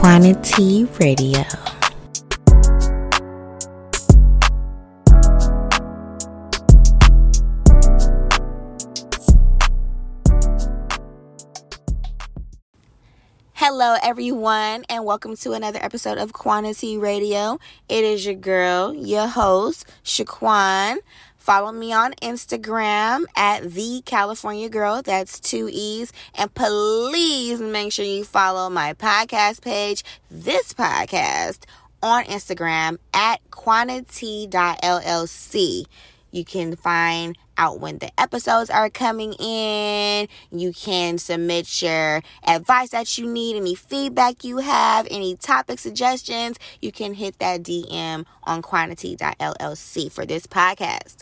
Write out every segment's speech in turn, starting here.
Quantity Radio. Hello, everyone, and welcome to another episode of Quantity Radio. It is your girl, your host, Shaquan. Follow me on Instagram at the California Girl. That's two E's. And please make sure you follow my podcast page, this podcast, on Instagram at quantity.llc. You can find out when the episodes are coming in. You can submit your advice that you need, any feedback you have, any topic suggestions. You can hit that DM on quantity.llc for this podcast.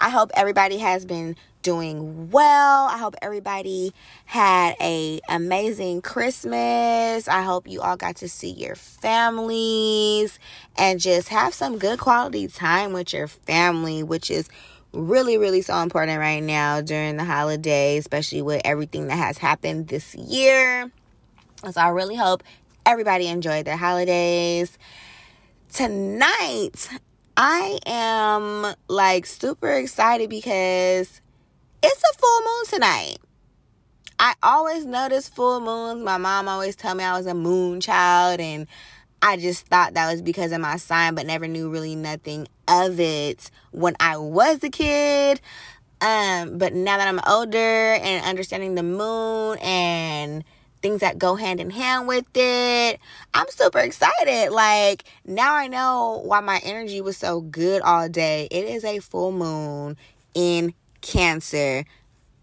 I hope everybody has been doing well. I hope everybody had a amazing Christmas. I hope you all got to see your families and just have some good quality time with your family, which is really really so important right now during the holiday, especially with everything that has happened this year. So I really hope everybody enjoyed their holidays. Tonight, I am like super excited because it's a full moon tonight. I always notice full moons. My mom always tell me I was a moon child and I just thought that was because of my sign but never knew really nothing of it when I was a kid. Um but now that I'm older and understanding the moon and things that go hand in hand with it. I'm super excited. Like, now I know why my energy was so good all day. It is a full moon in Cancer.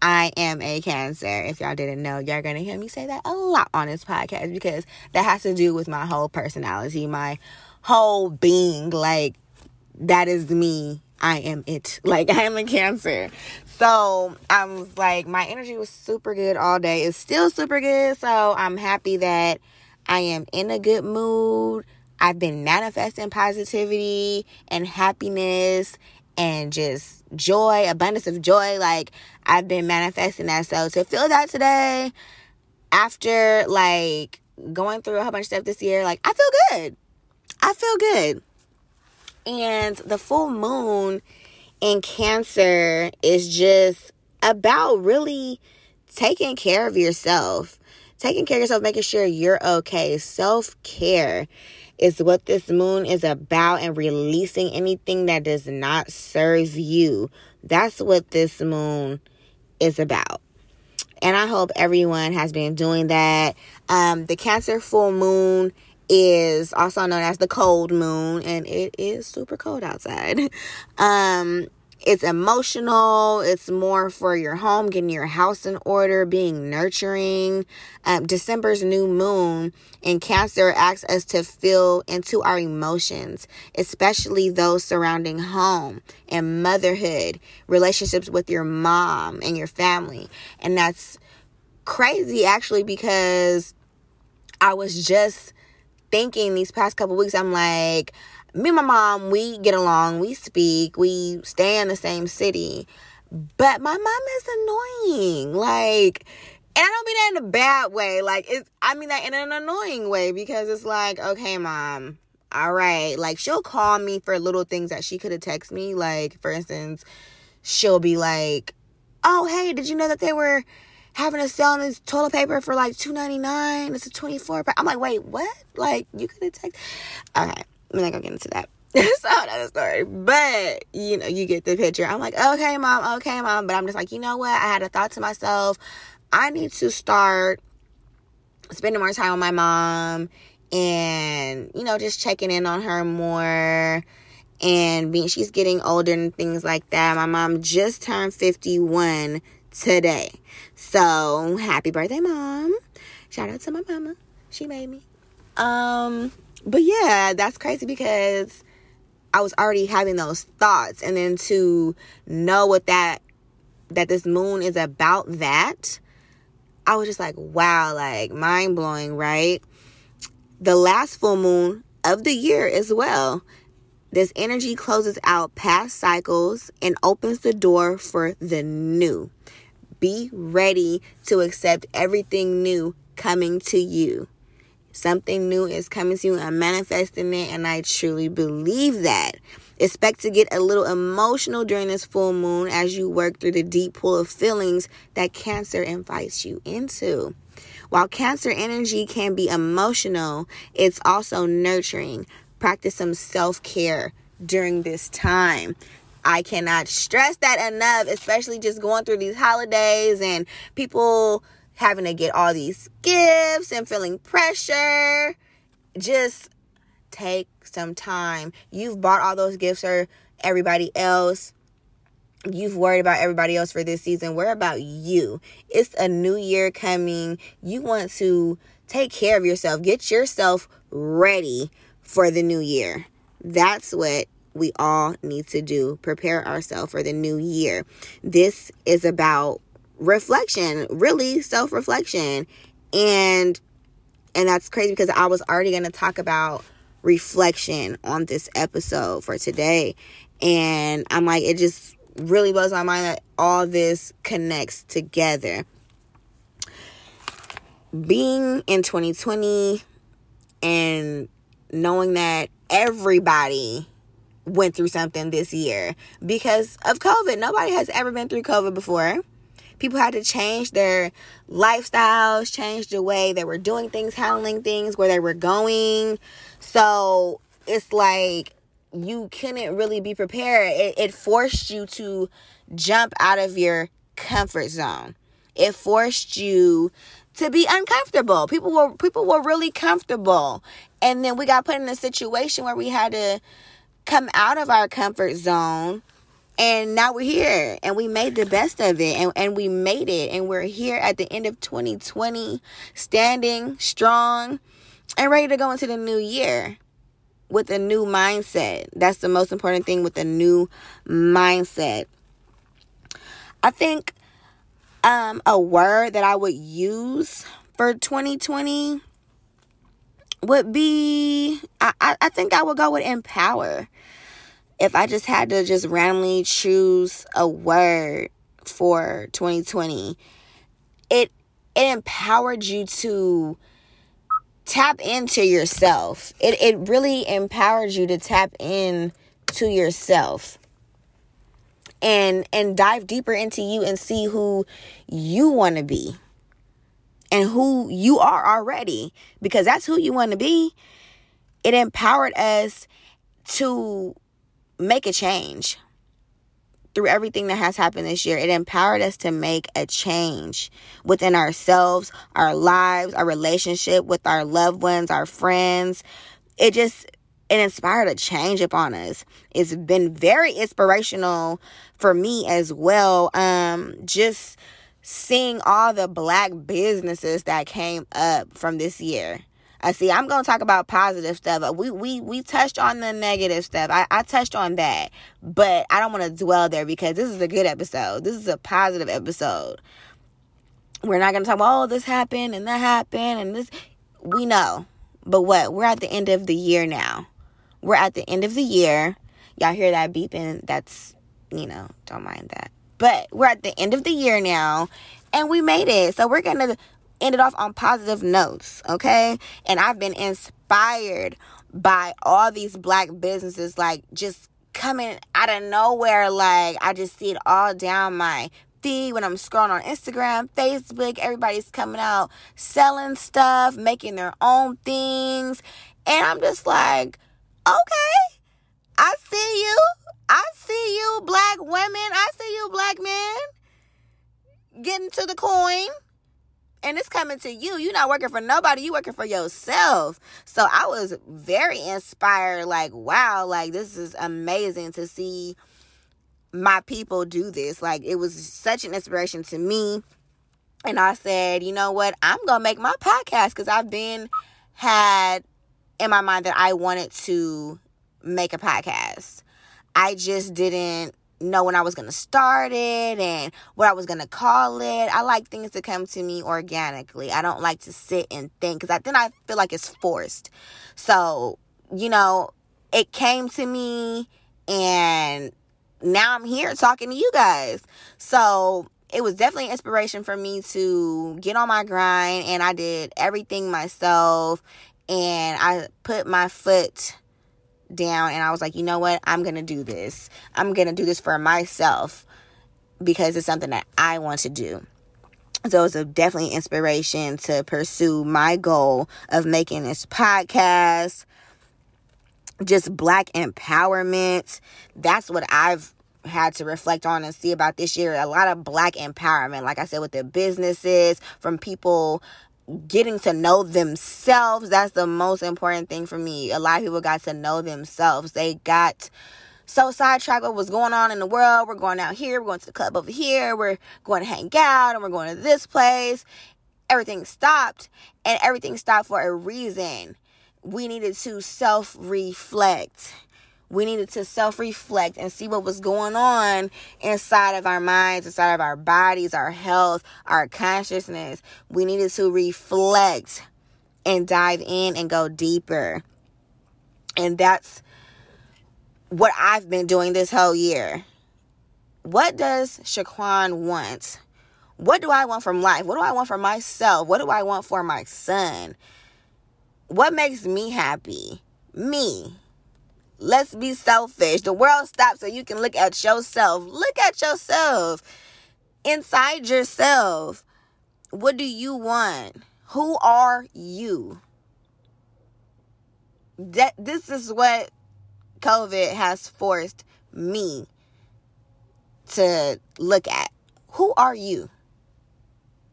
I am a Cancer. If y'all didn't know, y'all gonna hear me say that a lot on this podcast because that has to do with my whole personality, my whole being. Like, that is me. I am it. Like, I am a Cancer. So I was like, my energy was super good all day. It's still super good. So I'm happy that I am in a good mood. I've been manifesting positivity and happiness and just joy, abundance of joy. Like I've been manifesting that. So to feel that today, after like going through a whole bunch of stuff this year, like I feel good. I feel good. And the full moon in Cancer is just about really taking care of yourself. Taking care of yourself, making sure you're okay. Self care is what this moon is about, and releasing anything that does not serve you. That's what this moon is about. And I hope everyone has been doing that. Um, the Cancer full moon is also known as the cold moon and it is super cold outside. Um it's emotional. It's more for your home, getting your house in order, being nurturing. Um, December's new moon in Cancer asks us to feel into our emotions, especially those surrounding home and motherhood, relationships with your mom and your family. And that's crazy actually because I was just thinking these past couple weeks, I'm like, me and my mom, we get along, we speak, we stay in the same city. But my mom is annoying. Like, and I don't mean that in a bad way. Like, it's, I mean that in an annoying way because it's like, okay, mom, all right. Like, she'll call me for little things that she could have texted me. Like, for instance, she'll be like, oh, hey, did you know that they were having a sale on this toilet paper for like two ninety nine? It's a 24 pack. I'm like, wait, what? Like, you could have texted. Okay. I'm not gonna get into that. That's another story. But you know, you get the picture. I'm like, okay, mom, okay, mom. But I'm just like, you know what? I had a thought to myself. I need to start spending more time with my mom and, you know, just checking in on her more and being she's getting older and things like that. My mom just turned 51 today. So happy birthday, mom. Shout out to my mama. She made me. Um but yeah, that's crazy because I was already having those thoughts and then to know what that that this moon is about that I was just like wow like mind blowing right the last full moon of the year as well this energy closes out past cycles and opens the door for the new be ready to accept everything new coming to you Something new is coming to you. I'm manifesting it, and I truly believe that. Expect to get a little emotional during this full moon as you work through the deep pool of feelings that Cancer invites you into. While Cancer energy can be emotional, it's also nurturing. Practice some self care during this time. I cannot stress that enough, especially just going through these holidays and people having to get all these gifts and feeling pressure. Just take some time. You've bought all those gifts for everybody else. You've worried about everybody else for this season. Where about you? It's a new year coming. You want to take care of yourself. Get yourself ready for the new year. That's what we all need to do. Prepare ourselves for the new year. This is about reflection, really self-reflection. And and that's crazy because I was already going to talk about reflection on this episode for today. And I'm like it just really blows my mind that all this connects together. Being in 2020 and knowing that everybody went through something this year because of COVID. Nobody has ever been through COVID before. People had to change their lifestyles, change the way they were doing things, handling things, where they were going. So it's like you couldn't really be prepared. It, it forced you to jump out of your comfort zone. It forced you to be uncomfortable. People were people were really comfortable. And then we got put in a situation where we had to come out of our comfort zone and now we're here and we made the best of it and, and we made it and we're here at the end of 2020 standing strong and ready to go into the new year with a new mindset. That's the most important thing with a new mindset. I think um, a word that i would use for 2020 would be I, I think I would go with empower. If I just had to just randomly choose a word for 2020, it it empowered you to tap into yourself. It it really empowered you to tap in to yourself and and dive deeper into you and see who you want to be and who you are already because that's who you want to be. It empowered us to make a change through everything that has happened this year. It empowered us to make a change within ourselves, our lives, our relationship with our loved ones, our friends. It just it inspired a change upon us. It's been very inspirational for me as well. Um just seeing all the black businesses that came up from this year. I see. I'm gonna talk about positive stuff. Uh, we we we touched on the negative stuff. I, I touched on that, but I don't want to dwell there because this is a good episode. This is a positive episode. We're not gonna talk about oh this happened and that happened and this. We know, but what? We're at the end of the year now. We're at the end of the year. Y'all hear that beeping? That's you know, don't mind that. But we're at the end of the year now and we made it. So we're going to end it off on positive notes, okay? And I've been inspired by all these black businesses like just coming out of nowhere like I just see it all down my feed when I'm scrolling on Instagram, Facebook, everybody's coming out selling stuff, making their own things. And I'm just like, okay, I see you. I see you, black women. I see you, black men. Getting to the coin. And it's coming to you. You're not working for nobody. You working for yourself. So I was very inspired. Like, wow, like this is amazing to see my people do this. Like it was such an inspiration to me. And I said, you know what? I'm gonna make my podcast because I've been had in my mind that I wanted to make a podcast. I just didn't know when I was going to start it and what I was going to call it. I like things to come to me organically. I don't like to sit and think because then I feel like it's forced. So, you know, it came to me and now I'm here talking to you guys. So, it was definitely inspiration for me to get on my grind and I did everything myself and I put my foot down and I was like, you know what? I'm going to do this. I'm going to do this for myself because it's something that I want to do. So it was a definitely inspiration to pursue my goal of making this podcast, just black empowerment. That's what I've had to reflect on and see about this year. A lot of black empowerment, like I said, with the businesses, from people getting to know themselves. That's the most important thing for me. A lot of people got to know themselves. They got so sidetracked what was going on in the world. We're going out here, we're going to the club over here, we're going to hang out, and we're going to this place. Everything stopped, and everything stopped for a reason. We needed to self reflect we needed to self reflect and see what was going on inside of our minds, inside of our bodies, our health, our consciousness. We needed to reflect and dive in and go deeper. And that's what I've been doing this whole year. What does Shaquan want? What do I want from life? What do I want for myself? What do I want for my son? What makes me happy? Me. Let's be selfish. The world stops so you can look at yourself. Look at yourself. Inside yourself. What do you want? Who are you? That this is what COVID has forced me to look at. Who are you?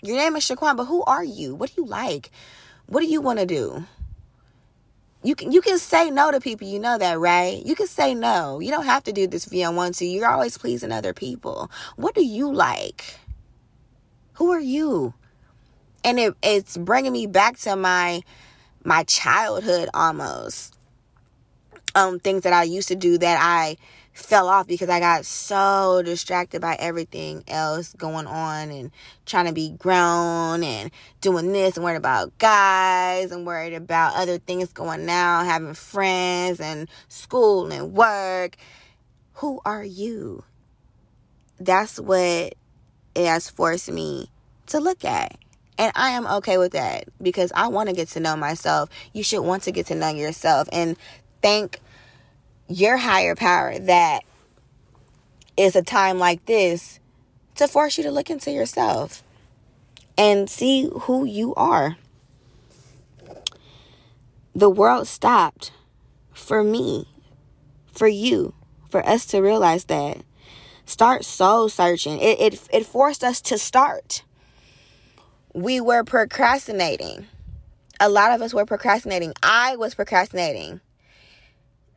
Your name is Shaquan, but who are you? What do you like? What do you want to do? You can you can say no to people you know that right? You can say no. You don't have to do this if you don't want to you're always pleasing other people. What do you like? Who are you? And it, it's bringing me back to my my childhood almost. Um things that i used to do that i fell off because I got so distracted by everything else going on and trying to be grown and doing this and worried about guys and worried about other things going now, having friends and school and work. Who are you? That's what it has forced me to look at. And I am okay with that because I want to get to know myself. You should want to get to know yourself and thank your higher power that is a time like this to force you to look into yourself and see who you are. The world stopped for me, for you, for us to realize that. Start soul searching. It, it, it forced us to start. We were procrastinating. A lot of us were procrastinating. I was procrastinating.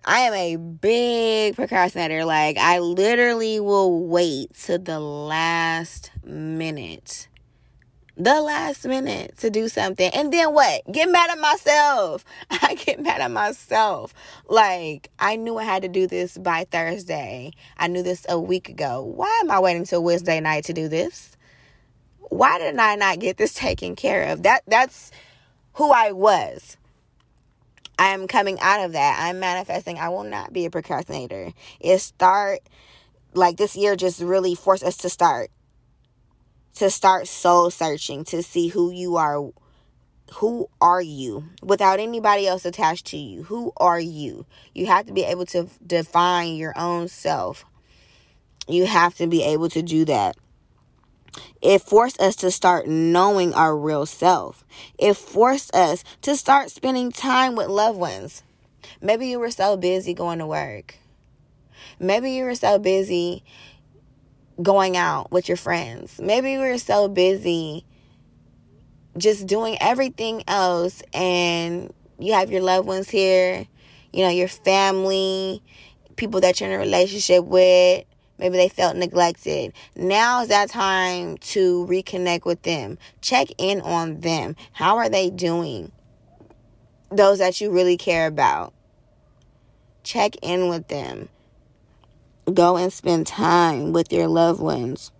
I am a big procrastinator. Like, I literally will wait to the last minute. The last minute to do something. And then what? Get mad at myself. I get mad at myself. Like, I knew I had to do this by Thursday. I knew this a week ago. Why am I waiting till Wednesday night to do this? Why didn't I not get this taken care of? That that's who I was. I am coming out of that. I'm manifesting. I will not be a procrastinator. It start like this year just really forced us to start to start soul searching to see who you are who are you without anybody else attached to you who are you you have to be able to define your own self you have to be able to do that it forced us to start knowing our real self. It forced us to start spending time with loved ones. Maybe you were so busy going to work. Maybe you were so busy going out with your friends. Maybe you were so busy just doing everything else and you have your loved ones here, you know, your family, people that you're in a relationship with, Maybe they felt neglected. Now is that time to reconnect with them. Check in on them. How are they doing? Those that you really care about. Check in with them. Go and spend time with your loved ones.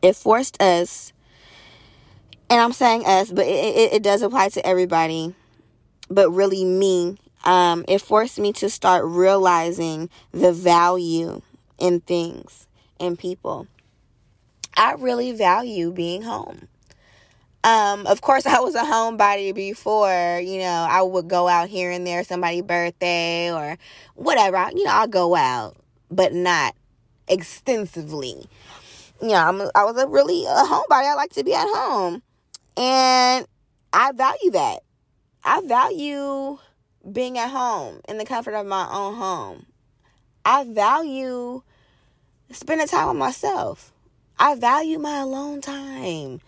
It forced us, and I'm saying us, but it, it, it does apply to everybody, but really me. Um, it forced me to start realizing the value in things and people. I really value being home. Um, of course, I was a homebody before. You know, I would go out here and there, somebody's birthday or whatever. You know, I'll go out, but not extensively. You know, I'm, I was a really a homebody. I like to be at home, and I value that. I value being at home in the comfort of my own home. I value spending time with myself. I value my alone time.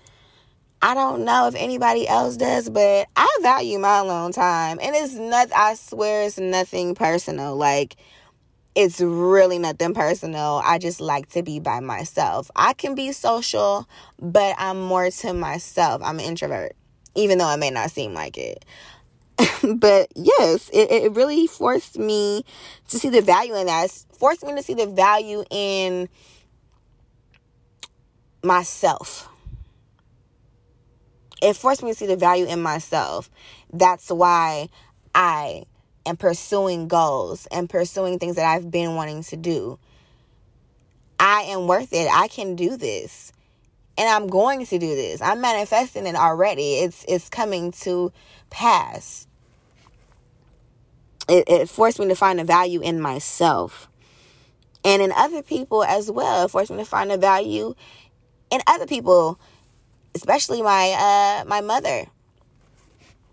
I don't know if anybody else does, but I value my alone time. And it's not, I swear it's nothing personal. Like, it's really nothing personal. I just like to be by myself. I can be social, but I'm more to myself. I'm an introvert, even though it may not seem like it. but yes, it, it really forced me to see the value in that. It's forced me to see the value in myself. It forced me to see the value in myself. That's why I am pursuing goals and pursuing things that I've been wanting to do. I am worth it. I can do this. And I'm going to do this. I'm manifesting it already. It's it's coming to pass. It, it forced me to find a value in myself and in other people as well. It forced me to find a value in other people, especially my uh my mother.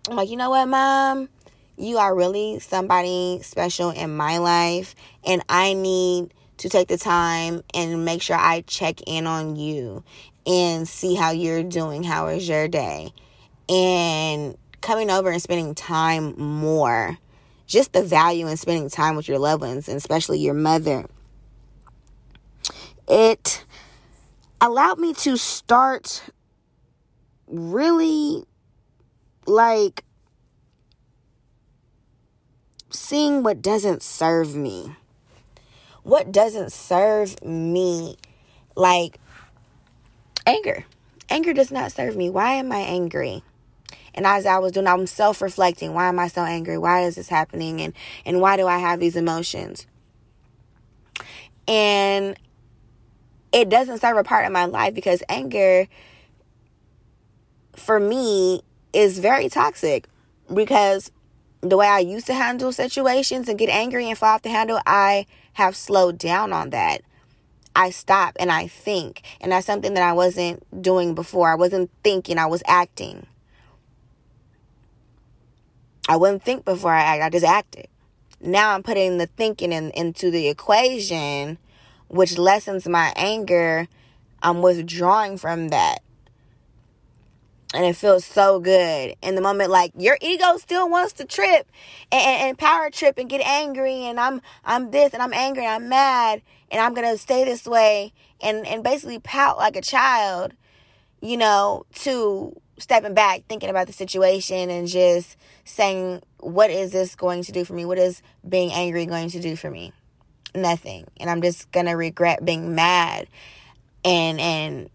I'm like, you know what, mom? You are really somebody special in my life, and I need to take the time and make sure I check in on you and see how you're doing. How is your day? And coming over and spending time more. Just the value in spending time with your loved ones, and especially your mother. It allowed me to start really like seeing what doesn't serve me. What doesn't serve me, like anger. Anger does not serve me. Why am I angry? And as I was doing, I'm self reflecting. Why am I so angry? Why is this happening? And, and why do I have these emotions? And it doesn't serve a part in my life because anger for me is very toxic because the way I used to handle situations and get angry and fall off the handle, I have slowed down on that. I stop and I think. And that's something that I wasn't doing before. I wasn't thinking, I was acting. I wouldn't think before I act, I just acted. Now I'm putting the thinking in, into the equation which lessens my anger. I'm withdrawing from that. And it feels so good in the moment. Like your ego still wants to trip and, and power trip and get angry. And I'm I'm this and I'm angry and I'm mad and I'm gonna stay this way and and basically pout like a child. You know, to stepping back, thinking about the situation, and just saying, "What is this going to do for me? What is being angry going to do for me?" nothing. And I'm just gonna regret being mad and and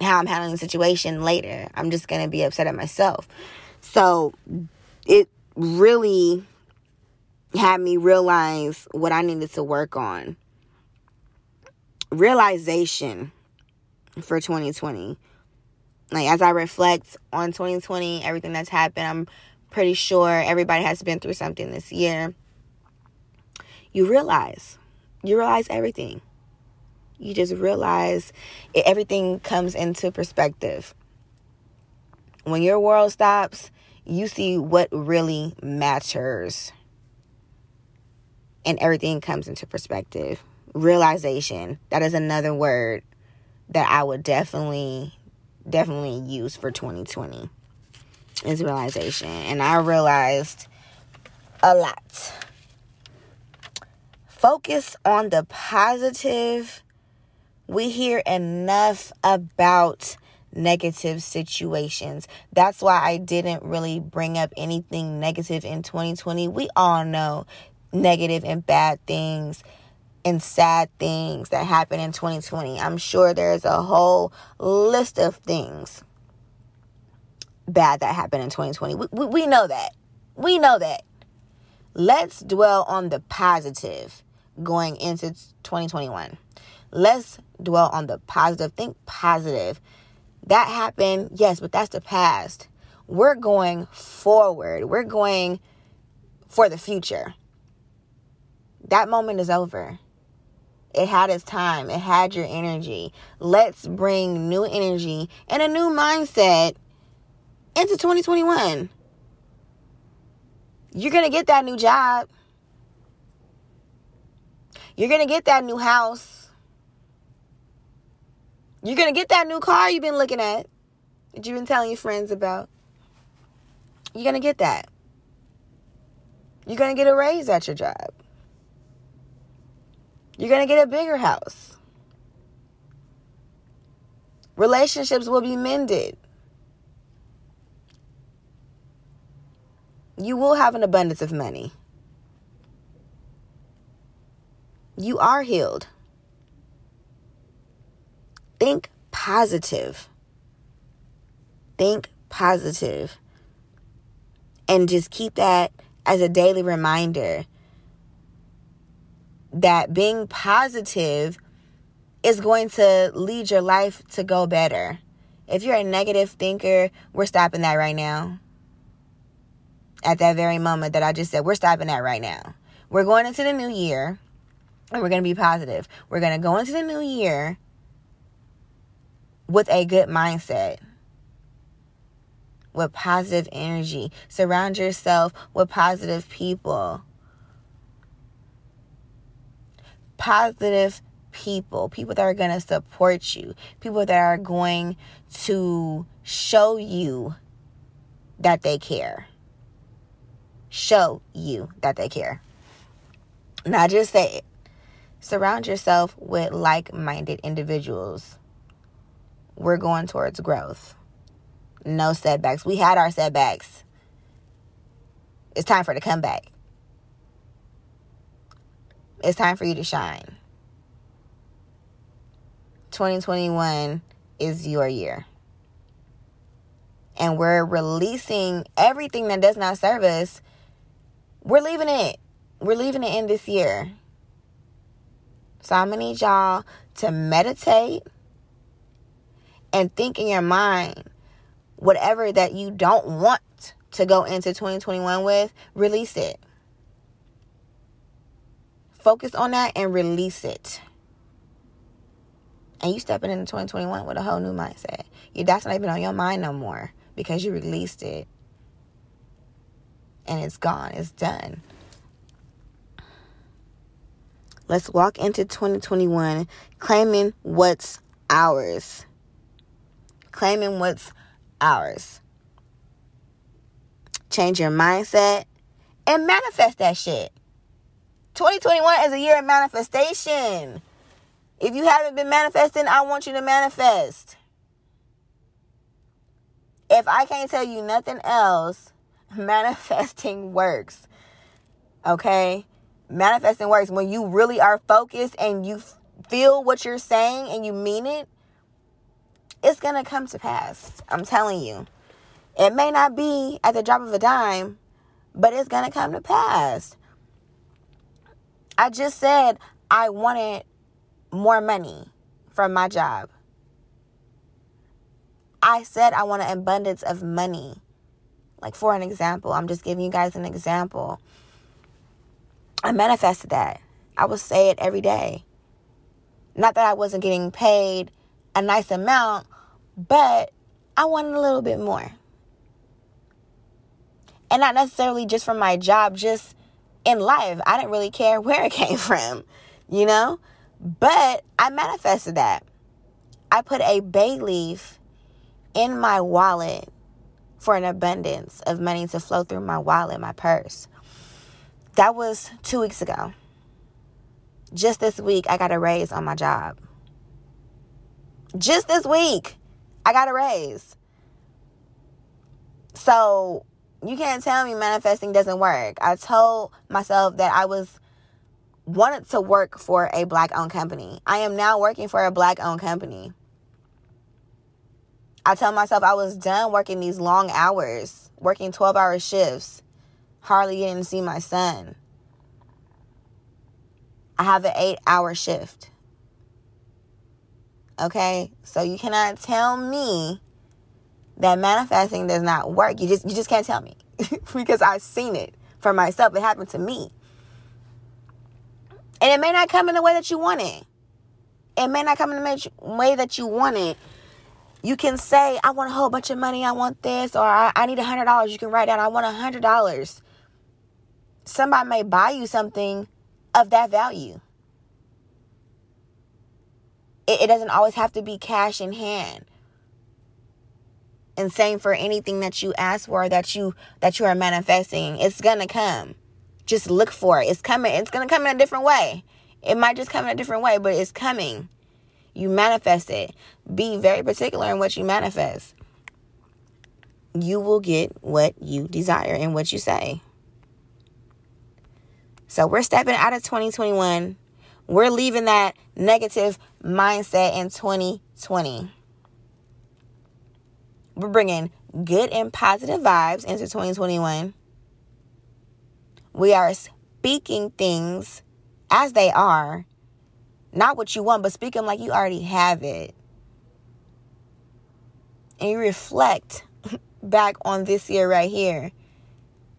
how I'm handling the situation later. I'm just gonna be upset at myself. So it really had me realize what I needed to work on. Realization for 2020. Like as I reflect on 2020, everything that's happened, I'm pretty sure everybody has been through something this year you realize, you realize everything. You just realize it, everything comes into perspective. When your world stops, you see what really matters. And everything comes into perspective. Realization. That is another word that I would definitely, definitely use for 2020 is realization. And I realized a lot focus on the positive. We hear enough about negative situations. That's why I didn't really bring up anything negative in 2020. We all know negative and bad things and sad things that happened in 2020. I'm sure there's a whole list of things bad that happened in 2020. We, we, we know that. We know that. Let's dwell on the positive going into 2021. Let's dwell on the positive. Think positive. That happened, yes, but that's the past. We're going forward. We're going for the future. That moment is over. It had its time. It had your energy. Let's bring new energy and a new mindset into 2021. You're going to get that new job. You're going to get that new house. You're going to get that new car you've been looking at, that you've been telling your friends about. You're going to get that. You're going to get a raise at your job. You're going to get a bigger house. Relationships will be mended. You will have an abundance of money. You are healed. Think positive. Think positive. And just keep that as a daily reminder that being positive is going to lead your life to go better. If you're a negative thinker, we're stopping that right now. At that very moment that I just said, we're stopping that right now. We're going into the new year and we're going to be positive. We're going to go into the new year with a good mindset, with positive energy. Surround yourself with positive people positive people, people that are going to support you, people that are going to show you that they care. Show you that they care. Not just say it. Surround yourself with like minded individuals. We're going towards growth. No setbacks. We had our setbacks. It's time for the comeback. It's time for you to shine. 2021 is your year. And we're releasing everything that does not serve us. We're leaving it. We're leaving it in this year. So I'm going to need y'all to meditate and think in your mind whatever that you don't want to go into 2021 with, release it. Focus on that and release it. And you stepping into 2021 with a whole new mindset. You that's not even on your mind no more because you released it. And it's gone. It's done. Let's walk into 2021 claiming what's ours. Claiming what's ours. Change your mindset and manifest that shit. 2021 is a year of manifestation. If you haven't been manifesting, I want you to manifest. If I can't tell you nothing else, manifesting works. Okay? Manifesting works when you really are focused and you feel what you're saying and you mean it. It's going to come to pass. I'm telling you. It may not be at the drop of a dime, but it's going to come to pass. I just said I wanted more money from my job. I said I want an abundance of money. Like, for an example, I'm just giving you guys an example. I manifested that. I would say it every day. Not that I wasn't getting paid a nice amount, but I wanted a little bit more. And not necessarily just from my job, just in life. I didn't really care where it came from, you know? But I manifested that. I put a bay leaf in my wallet for an abundance of money to flow through my wallet, my purse. That was two weeks ago. Just this week, I got a raise on my job. Just this week, I got a raise. So you can't tell me manifesting doesn't work. I told myself that I was wanted to work for a black owned company. I am now working for a black owned company. I tell myself I was done working these long hours, working 12 hour shifts, hardly getting to see my son. I have an eight hour shift. Okay? So you cannot tell me that manifesting does not work. You just you just can't tell me because I've seen it for myself. It happened to me. And it may not come in the way that you want it. It may not come in the way that you want it. You can say, I want a whole bunch of money. I want this. Or I, I need a $100. You can write down, I want a $100. Somebody may buy you something of that value. It, it doesn't always have to be cash in hand and same for anything that you ask for that you that you are manifesting. It's gonna come. Just look for it. It's coming. It's gonna come in a different way. It might just come in a different way but it's coming. You manifest it. Be very particular in what you manifest. You will get what you desire and what you say. So we're stepping out of 2021 we're leaving that negative mindset in 2020 we're bringing good and positive vibes into 2021. We are speaking things as they are, not what you want, but speak them like you already have it. And you reflect back on this year right here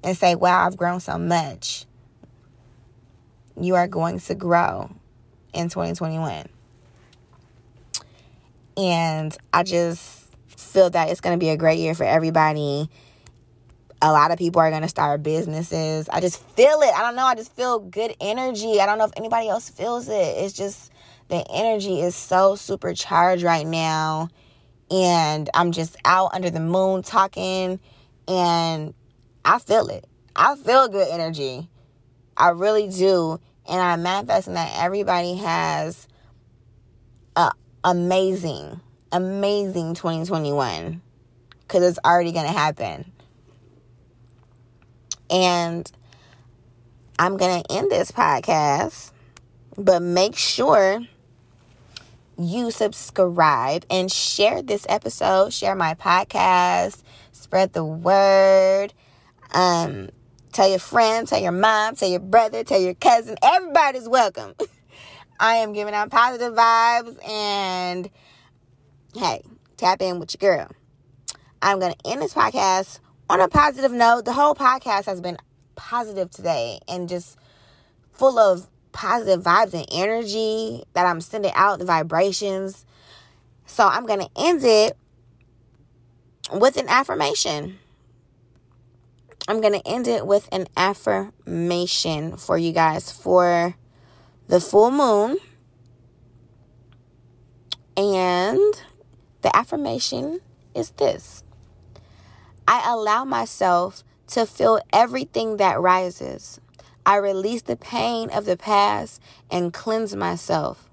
and say, wow, I've grown so much. You are going to grow in 2021. And I just feel that it's going to be a great year for everybody. A lot of people are going to start businesses. I just feel it. I don't know. I just feel good energy. I don't know if anybody else feels it. It's just the energy is so supercharged right now. And I'm just out under the moon talking. And I feel it. I feel good energy. I really do. And I'm manifesting that everybody has a amazing amazing 2021 because it's already going to happen. And I'm going to end this podcast, but make sure you subscribe and share this episode, share my podcast, spread the word. Um, tell your friends, tell your mom, tell your brother, tell your cousin. Everybody's welcome. I am giving out positive vibes and hey, tap in with your girl. I'm going to end this podcast on a positive note. The whole podcast has been positive today and just full of positive vibes and energy that I'm sending out, the vibrations. So I'm going to end it with an affirmation. I'm going to end it with an affirmation for you guys for the full moon. And the affirmation is this I allow myself to feel everything that rises. I release the pain of the past and cleanse myself.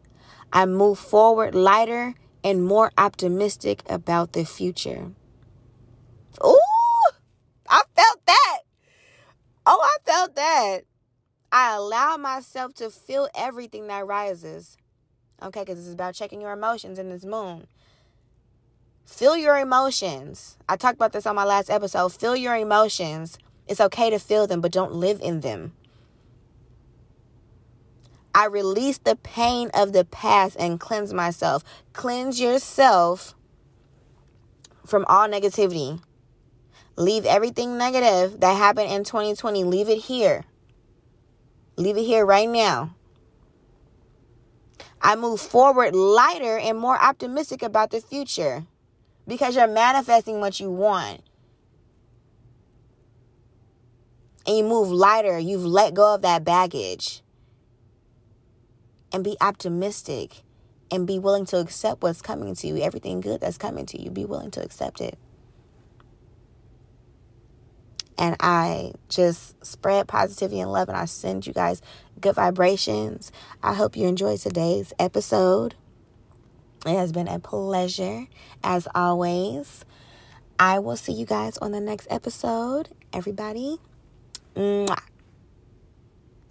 I move forward lighter and more optimistic about the future. Ooh, I felt that. Oh, I felt that. I allow myself to feel everything that rises. Okay, because this is about checking your emotions in this moon. Feel your emotions. I talked about this on my last episode. Feel your emotions. It's okay to feel them, but don't live in them. I release the pain of the past and cleanse myself. Cleanse yourself from all negativity. Leave everything negative that happened in 2020, leave it here. Leave it here right now. I move forward lighter and more optimistic about the future because you're manifesting what you want. And you move lighter, you've let go of that baggage. And be optimistic and be willing to accept what's coming to you. Everything good that's coming to you, be willing to accept it. And I just spread positivity and love, and I send you guys good vibrations. I hope you enjoyed today's episode. It has been a pleasure as always. I will see you guys on the next episode. Everybody, mwah.